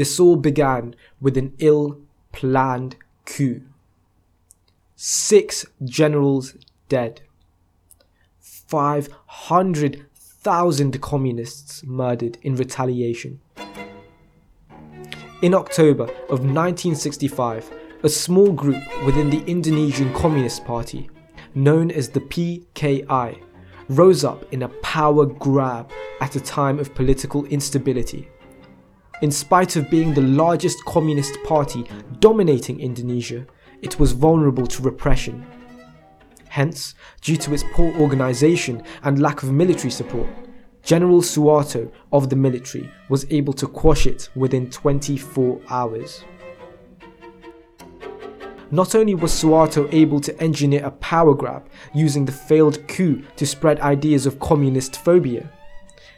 This all began with an ill planned coup. Six generals dead. 500,000 communists murdered in retaliation. In October of 1965, a small group within the Indonesian Communist Party, known as the PKI, rose up in a power grab at a time of political instability. In spite of being the largest communist party dominating Indonesia, it was vulnerable to repression. Hence, due to its poor organization and lack of military support, General Suharto of the military was able to quash it within 24 hours. Not only was Suharto able to engineer a power grab using the failed coup to spread ideas of communist phobia,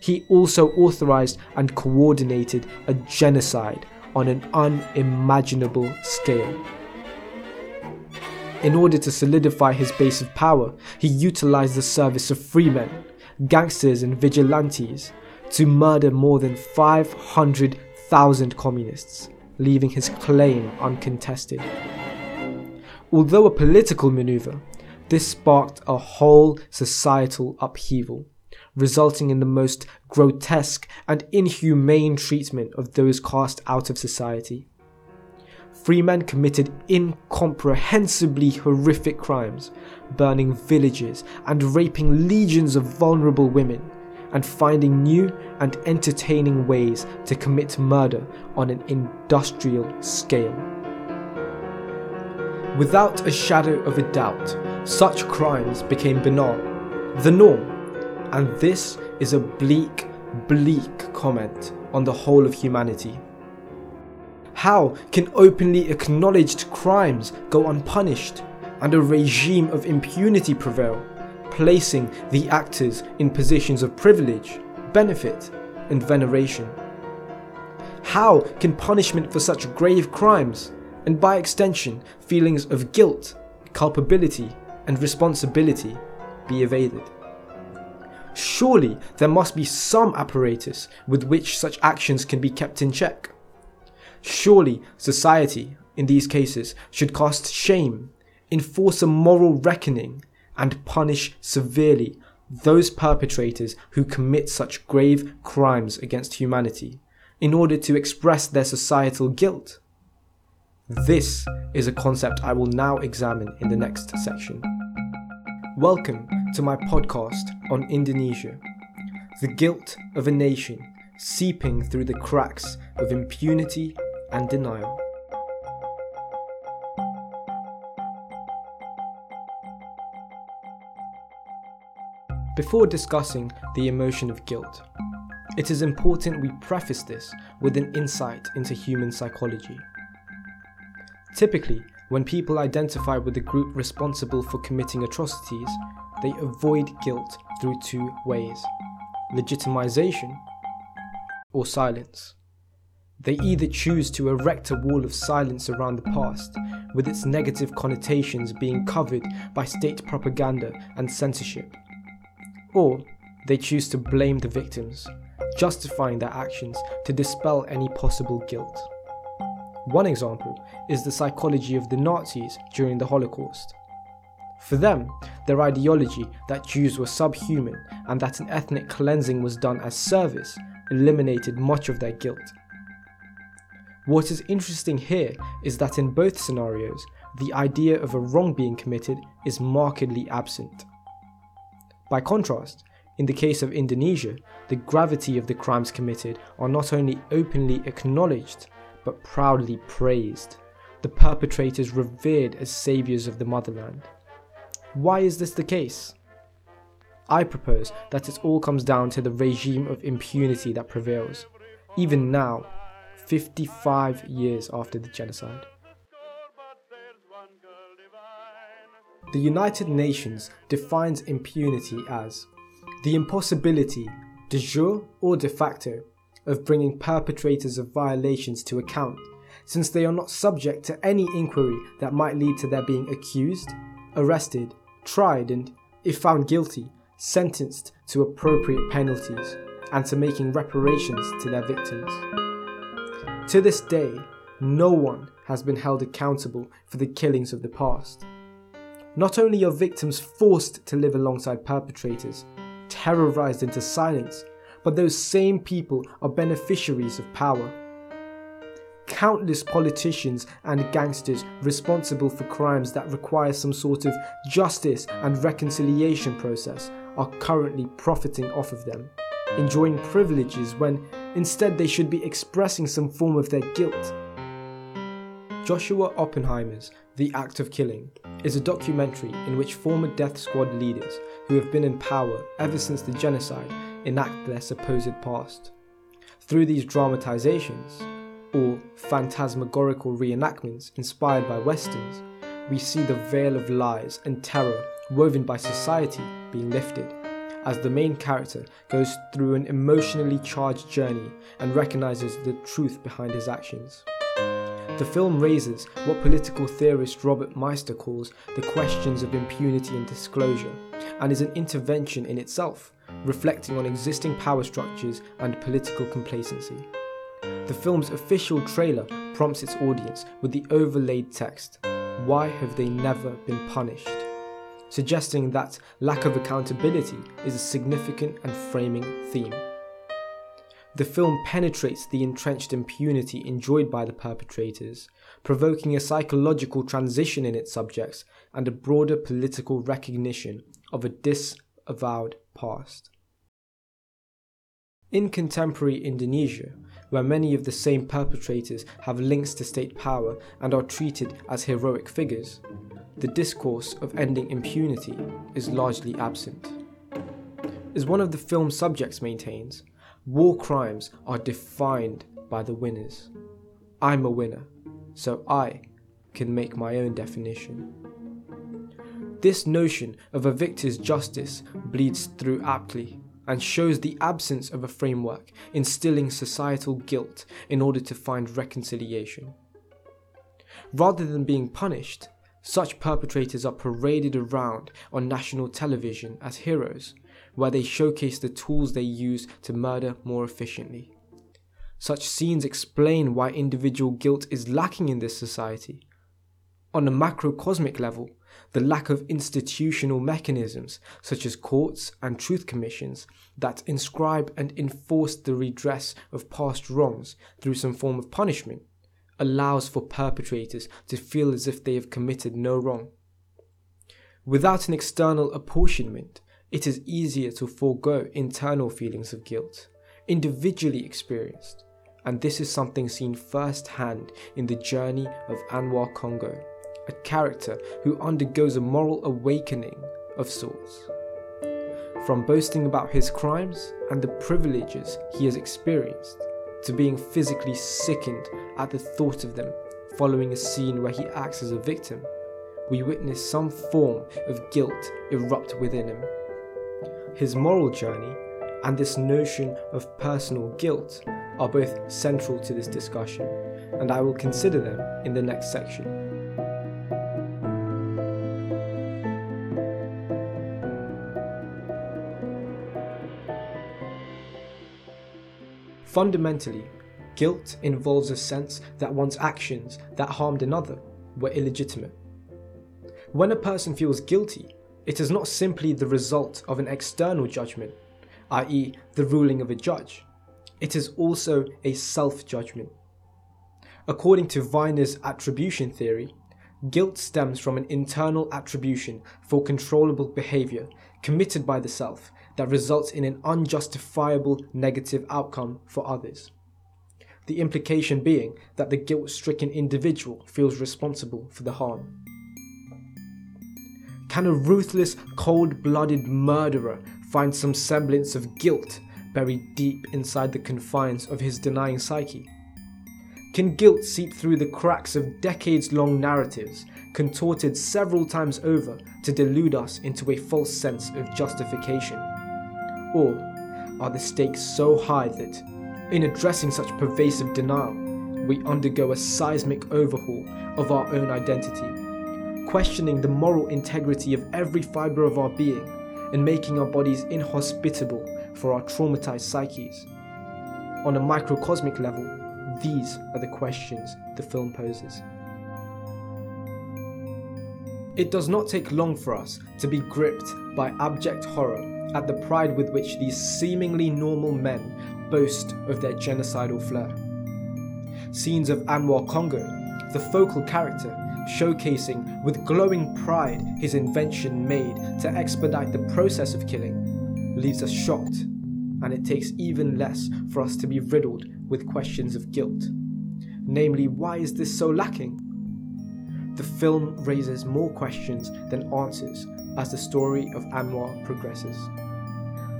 he also authorized and coordinated a genocide on an unimaginable scale. In order to solidify his base of power, he utilized the service of freemen, gangsters, and vigilantes to murder more than 500,000 communists, leaving his claim uncontested. Although a political maneuver, this sparked a whole societal upheaval, resulting in the most grotesque and inhumane treatment of those cast out of society. Freemen committed incomprehensibly horrific crimes, burning villages and raping legions of vulnerable women, and finding new and entertaining ways to commit murder on an industrial scale. Without a shadow of a doubt, such crimes became banal, the norm, and this is a bleak, bleak comment on the whole of humanity. How can openly acknowledged crimes go unpunished and a regime of impunity prevail, placing the actors in positions of privilege, benefit, and veneration? How can punishment for such grave crimes, and by extension feelings of guilt, culpability, and responsibility, be evaded? Surely there must be some apparatus with which such actions can be kept in check. Surely society, in these cases, should cast shame, enforce a moral reckoning, and punish severely those perpetrators who commit such grave crimes against humanity in order to express their societal guilt. This is a concept I will now examine in the next section. Welcome to my podcast on Indonesia, the guilt of a nation seeping through the cracks of impunity and denial. Before discussing the emotion of guilt, it is important we preface this with an insight into human psychology. Typically, when people identify with the group responsible for committing atrocities, they avoid guilt through two ways legitimization or silence. They either choose to erect a wall of silence around the past, with its negative connotations being covered by state propaganda and censorship, or they choose to blame the victims, justifying their actions to dispel any possible guilt. One example is the psychology of the Nazis during the Holocaust. For them, their ideology that Jews were subhuman and that an ethnic cleansing was done as service eliminated much of their guilt. What is interesting here is that in both scenarios, the idea of a wrong being committed is markedly absent. By contrast, in the case of Indonesia, the gravity of the crimes committed are not only openly acknowledged, but proudly praised, the perpetrators revered as saviours of the motherland. Why is this the case? I propose that it all comes down to the regime of impunity that prevails, even now, 55 years after the genocide. The United Nations defines impunity as the impossibility, de jure or de facto, of bringing perpetrators of violations to account, since they are not subject to any inquiry that might lead to their being accused, arrested, tried, and, if found guilty, sentenced to appropriate penalties, and to making reparations to their victims. To this day, no one has been held accountable for the killings of the past. Not only are victims forced to live alongside perpetrators, terrorized into silence, but those same people are beneficiaries of power. Countless politicians and gangsters responsible for crimes that require some sort of justice and reconciliation process are currently profiting off of them, enjoying privileges when instead they should be expressing some form of their guilt. Joshua Oppenheimer's The Act of Killing is a documentary in which former death squad leaders who have been in power ever since the genocide enact their supposed past. Through these dramatizations, or phantasmagorical reenactments inspired by westerns, we see the veil of lies and terror woven by society being lifted as the main character goes through an emotionally charged journey and recognizes the truth behind his actions. The film raises what political theorist Robert Meister calls the questions of impunity and disclosure, and is an intervention in itself, reflecting on existing power structures and political complacency. The film's official trailer prompts its audience with the overlaid text Why have they never been punished? suggesting that lack of accountability is a significant and framing theme. The film penetrates the entrenched impunity enjoyed by the perpetrators, provoking a psychological transition in its subjects and a broader political recognition of a disavowed past. In contemporary Indonesia, where many of the same perpetrators have links to state power and are treated as heroic figures, the discourse of ending impunity is largely absent. As one of the film's subjects maintains, War crimes are defined by the winners. I'm a winner, so I can make my own definition. This notion of a victor's justice bleeds through aptly and shows the absence of a framework instilling societal guilt in order to find reconciliation. Rather than being punished, such perpetrators are paraded around on national television as heroes where they showcase the tools they use to murder more efficiently. Such scenes explain why individual guilt is lacking in this society. On a macrocosmic level, the lack of institutional mechanisms such as courts and truth commissions that inscribe and enforce the redress of past wrongs through some form of punishment allows for perpetrators to feel as if they have committed no wrong. Without an external apportionment, it is easier to forego internal feelings of guilt, individually experienced, and this is something seen firsthand in the journey of Anwar Congo, a character who undergoes a moral awakening of sorts. From boasting about his crimes and the privileges he has experienced, to being physically sickened at the thought of them following a scene where he acts as a victim, we witness some form of guilt erupt within him his moral journey, and this notion of personal guilt are both central to this discussion, and I will consider them in the next section. Fundamentally, guilt involves a sense that one's actions that harmed another were illegitimate. When a person feels guilty, it is not simply the result of an external judgment, i.e., the ruling of a judge. It is also a self judgment. According to Weiner's attribution theory, guilt stems from an internal attribution for controllable behavior committed by the self that results in an unjustifiable negative outcome for others. The implication being that the guilt stricken individual feels responsible for the harm. Can a ruthless, cold blooded murderer find some semblance of guilt buried deep inside the confines of his denying psyche? Can guilt seep through the cracks of decades long narratives, contorted several times over to delude us into a false sense of justification? Or are the stakes so high that, in addressing such pervasive denial, we undergo a seismic overhaul of our own identity questioning the moral integrity of every fibre of our being and making our bodies inhospitable for our traumatized psyches. On a microcosmic level, These are the questions the film poses. It does not take long for us to be gripped by abject horror at the pride with which these seemingly normal men boast of their genocidal flair. Scenes of Anwar Congo, the focal character, showcasing with glowing pride his invention made to expedite the process of killing, leaves us shocked, and it takes even less for us to be riddled with questions of guilt. Namely, why is this so lacking? the film raises more questions than answers as the story of Anwar progresses.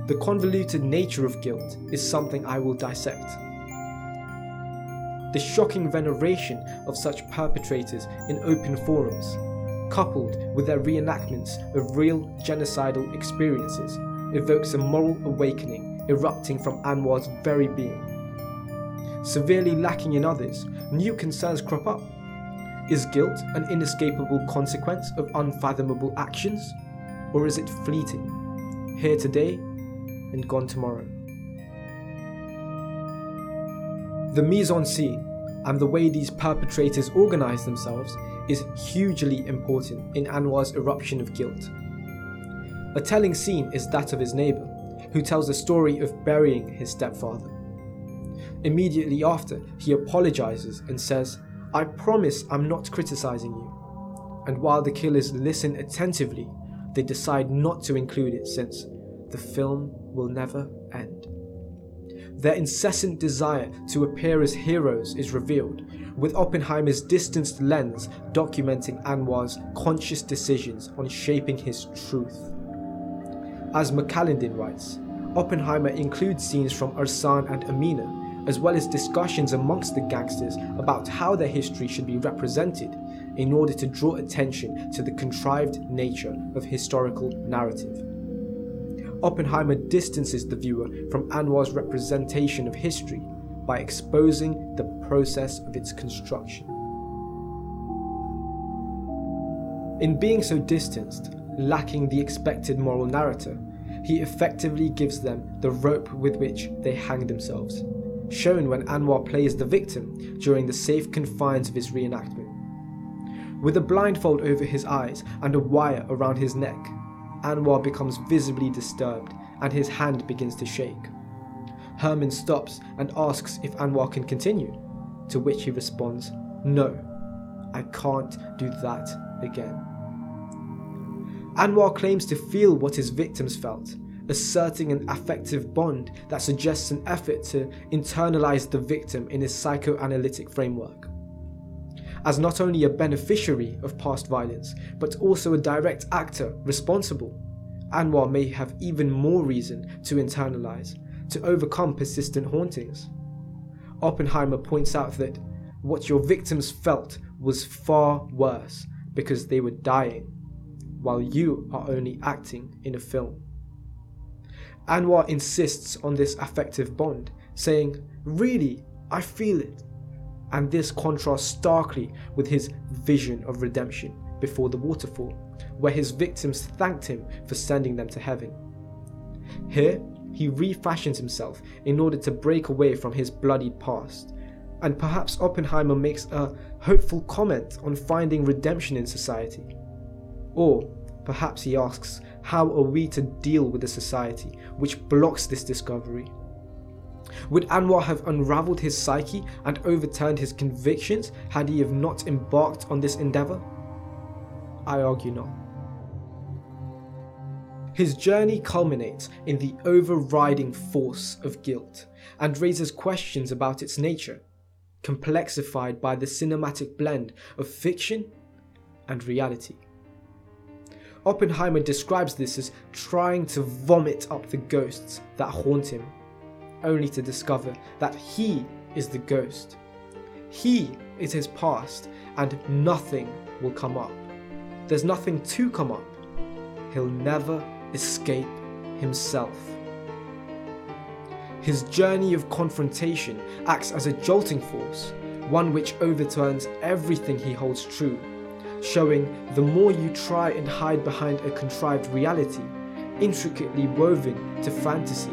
The convoluted nature of guilt is something I will dissect. The shocking veneration of such perpetrators in open forums, coupled with their reenactments of real genocidal experiences, evokes a moral awakening erupting from Anwar's very being. Severely lacking in others, new concerns crop up is guilt an inescapable consequence of unfathomable actions? Or is it fleeting, here today and gone tomorrow? The mise en scene and the way these perpetrators organize themselves is hugely important in Anwar's eruption of guilt. A telling scene is that of his neighbor, who tells the story of burying his stepfather. Immediately after, he apologizes and says I promise I'm not criticizing you. And while the killers listen attentively, they decide not to include it since the film will never end. Their incessant desire to appear as heroes is revealed, with Oppenheimer's distanced lens documenting Anwar's conscious decisions on shaping his truth. As McCallendin writes, Oppenheimer includes scenes from Arsan and Amina as well as discussions amongst the gangsters about how their history should be represented in order to draw attention to the contrived nature of historical narrative. Oppenheimer distances the viewer from Anwar's representation of history by exposing the process of its construction. In being so distanced, lacking the expected moral narrator, he effectively gives them the rope with which they hang themselves shown when Anwar plays the victim during the safe confines of his reenactment. With a blindfold over his eyes and a wire around his neck, Anwar becomes visibly disturbed and his hand begins to shake. Herman stops and asks if Anwar can continue, to which he responds, No, I can't do that again. Anwar claims to feel what his victims felt asserting an affective bond that suggests an effort to internalize the victim in his psychoanalytic framework. As not only a beneficiary of past violence, but also a direct actor responsible, Anwar may have even more reason to internalize, to overcome persistent hauntings. Oppenheimer points out that what your victims felt was far worse because they were dying, while you are only acting in a film. Anwar insists on this affective bond, saying, Really, I feel it. And this contrasts starkly with his vision of redemption before the waterfall, where his victims thanked him for sending them to heaven. Here, he refashions himself in order to break away from his bloodied past, and perhaps Oppenheimer makes a hopeful comment on finding redemption in society. Or perhaps he asks, how are we to deal with a society which blocks this discovery? Would Anwar have unraveled his psyche and overturned his convictions had he have not embarked on this endeavour? I argue not. His journey culminates in the overriding force of guilt and raises questions about its nature, complexified by the cinematic blend of fiction and reality. Oppenheimer describes this as trying to vomit up the ghosts that haunt him, only to discover that he is the ghost. He is his past, and nothing will come up. There's nothing to come up. He'll never escape himself. His journey of confrontation acts as a jolting force, one which overturns everything he holds true showing the more you try and hide behind a contrived reality, intricately woven to fantasy,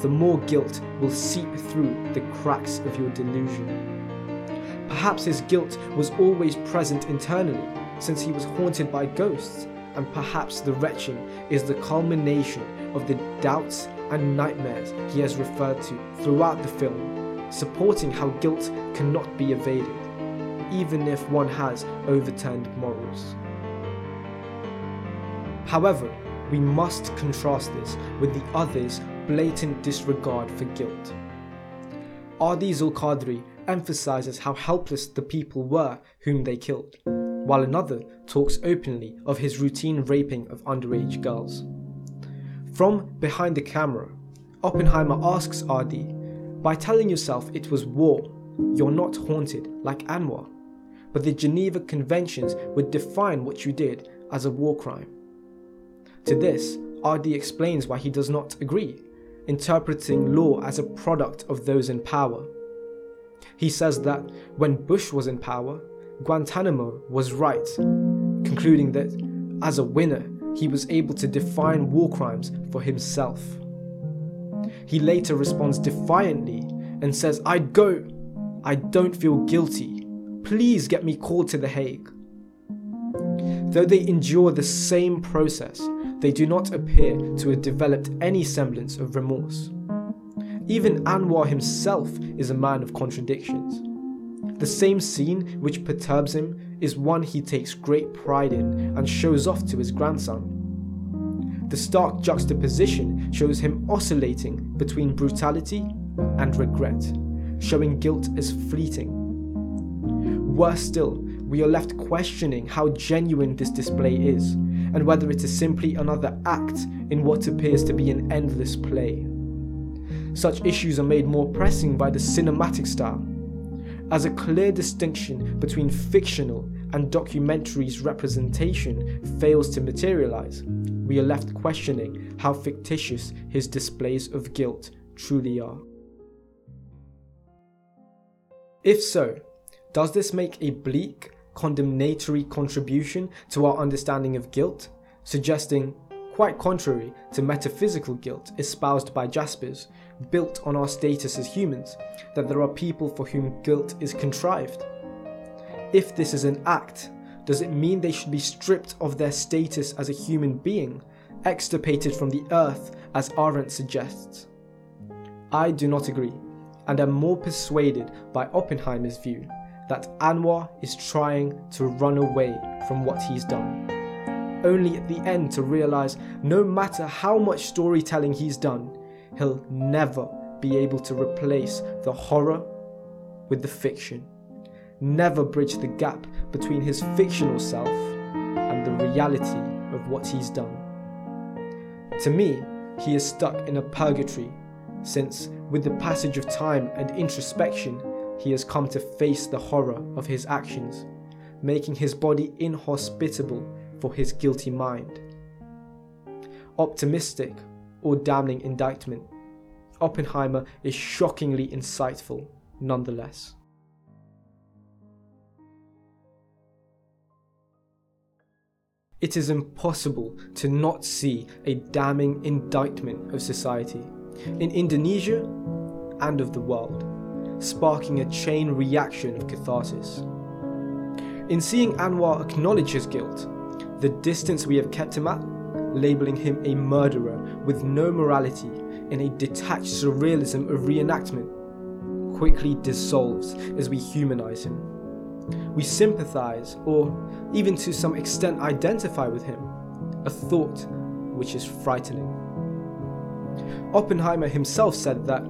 the more guilt will seep through the cracks of your delusion. Perhaps his guilt was always present internally, since he was haunted by ghosts, and perhaps the retching is the culmination of the doubts and nightmares he has referred to throughout the film, supporting how guilt cannot be evaded, even if one has overturned morals. However, we must contrast this with the other's blatant disregard for guilt. Adi Zulkadry emphasizes how helpless the people were whom they killed, while another talks openly of his routine raping of underage girls. From behind the camera, Oppenheimer asks Adi, by telling yourself it was war, you're not haunted like Anwar, but the Geneva Conventions would define what you did as a war crime. To this, Adi explains why he does not agree, interpreting law as a product of those in power. He says that when Bush was in power, Guantanamo was right, concluding that as a winner, he was able to define war crimes for himself. He later responds defiantly and says, I'd go. I don't feel guilty. Please get me called to The Hague. Though they endure the same process, they do not appear to have developed any semblance of remorse. Even Anwar himself is a man of contradictions. The same scene which perturbs him is one he takes great pride in and shows off to his grandson. The stark juxtaposition shows him oscillating between brutality and regret, showing guilt as fleeting. Worse still, we are left questioning how genuine this display is, and whether it is simply another act in what appears to be an endless play. Such issues are made more pressing by the cinematic style, as a clear distinction between fictional and documentary's representation fails to materialize, we are left questioning how fictitious his displays of guilt truly are. If so, does this make a bleak, condemnatory contribution to our understanding of guilt, suggesting, quite contrary to metaphysical guilt espoused by Jaspers, built on our status as humans, that there are people for whom guilt is contrived? If this is an act, does it mean they should be stripped of their status as a human being, extirpated from the earth as Arendt suggests? I do not agree, and am more persuaded by Oppenheimer's view that Anwar is trying to run away from what he's done. Only at the end to realize no matter how much storytelling he's done, he'll never be able to replace the horror with the fiction. Never bridge the gap between his fictional self and the reality of what he's done. To me, he is stuck in a purgatory, since, with the passage of time and introspection, he has come to face the horror of his actions, making his body inhospitable for his guilty mind. Optimistic or damning indictment, Oppenheimer is shockingly insightful nonetheless. It is impossible to not see a damning indictment of society in Indonesia and of the world sparking a chain reaction of catharsis. In seeing Anwar acknowledge his guilt, the distance we have kept him at, labeling him a murderer with no morality in a detached surrealism of reenactment, quickly dissolves as we humanize him. We sympathize, or even to some extent identify with him, a thought which is frightening. Oppenheimer himself said that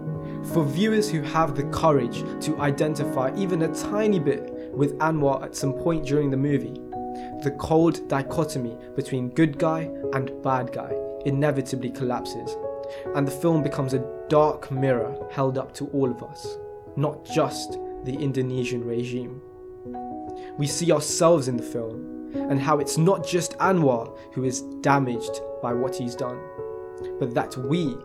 for viewers who have the courage to identify even a tiny bit with Anwar at some point during the movie, the cold dichotomy between good guy and bad guy inevitably collapses, and the film becomes a dark mirror held up to all of us, not just the Indonesian regime. We see ourselves in the film, and how it's not just Anwar who is damaged by what he's done, but that we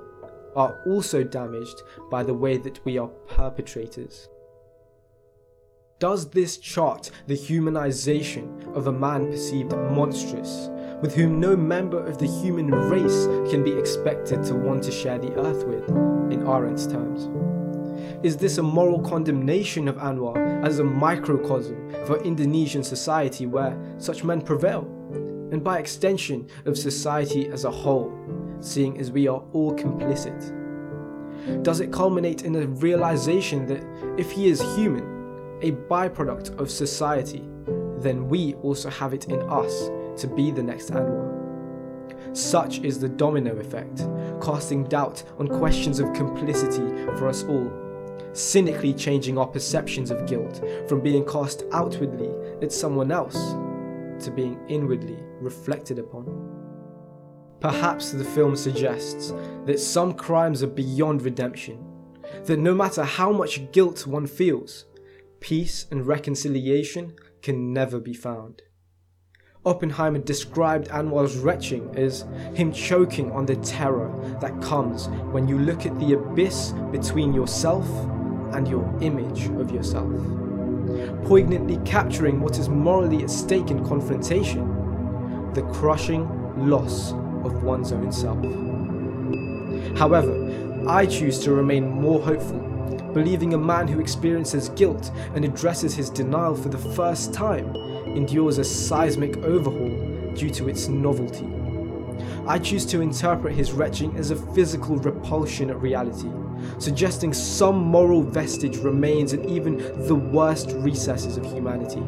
are also damaged by the way that we are perpetrators. Does this chart the humanization of a man perceived monstrous, with whom no member of the human race can be expected to want to share the earth with, in Arendt's terms. Is this a moral condemnation of Anwar as a microcosm for Indonesian society where such men prevail? And by extension of society as a whole, seeing as we are all complicit? Does it culminate in a realization that if he is human, a byproduct of society, then we also have it in us to be the next Anwar? Such is the domino effect, casting doubt on questions of complicity for us all cynically changing our perceptions of guilt from being cast outwardly at someone else to being inwardly reflected upon. Perhaps the film suggests that some crimes are beyond redemption, that no matter how much guilt one feels, peace and reconciliation can never be found. Oppenheimer described Anwar's retching as him choking on the terror that comes when you look at the abyss between yourself and your image of yourself, poignantly capturing what is morally at stake in confrontation the crushing loss of one's own self. However, I choose to remain more hopeful, believing a man who experiences guilt and addresses his denial for the first time endures a seismic overhaul due to its novelty. I choose to interpret his retching as a physical repulsion at reality, suggesting some moral vestige remains in even the worst recesses of humanity.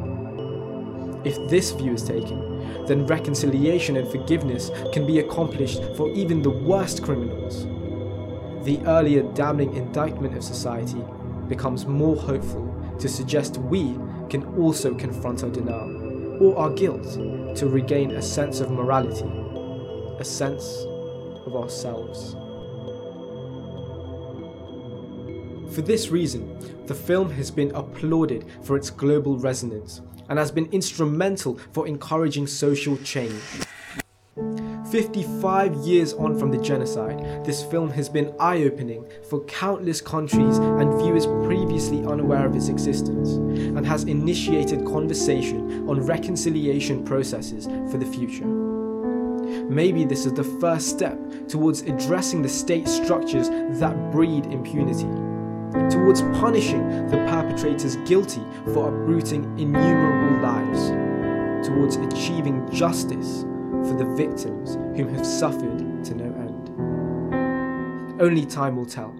If this view is taken, then reconciliation and forgiveness can be accomplished for even the worst criminals. The earlier damning indictment of society becomes more hopeful to suggest we can also confront our denial or our guilt to regain a sense of morality, a sense of ourselves. For this reason, the film has been applauded for its global resonance and has been instrumental for encouraging social change. 55 years on from the genocide, this film has been eye opening for countless countries and viewers previously unaware of its existence, and has initiated conversation on reconciliation processes for the future. Maybe this is the first step towards addressing the state structures that breed impunity towards punishing the perpetrators guilty for uprooting innumerable lives, towards achieving justice for the victims whom have suffered to no end. Only time will tell.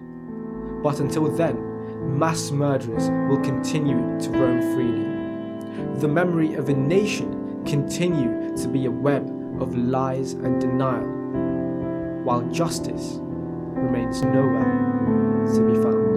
But until then, mass murderers will continue to roam freely. The memory of a nation continue to be a web of lies and denial, while justice remains nowhere to be found.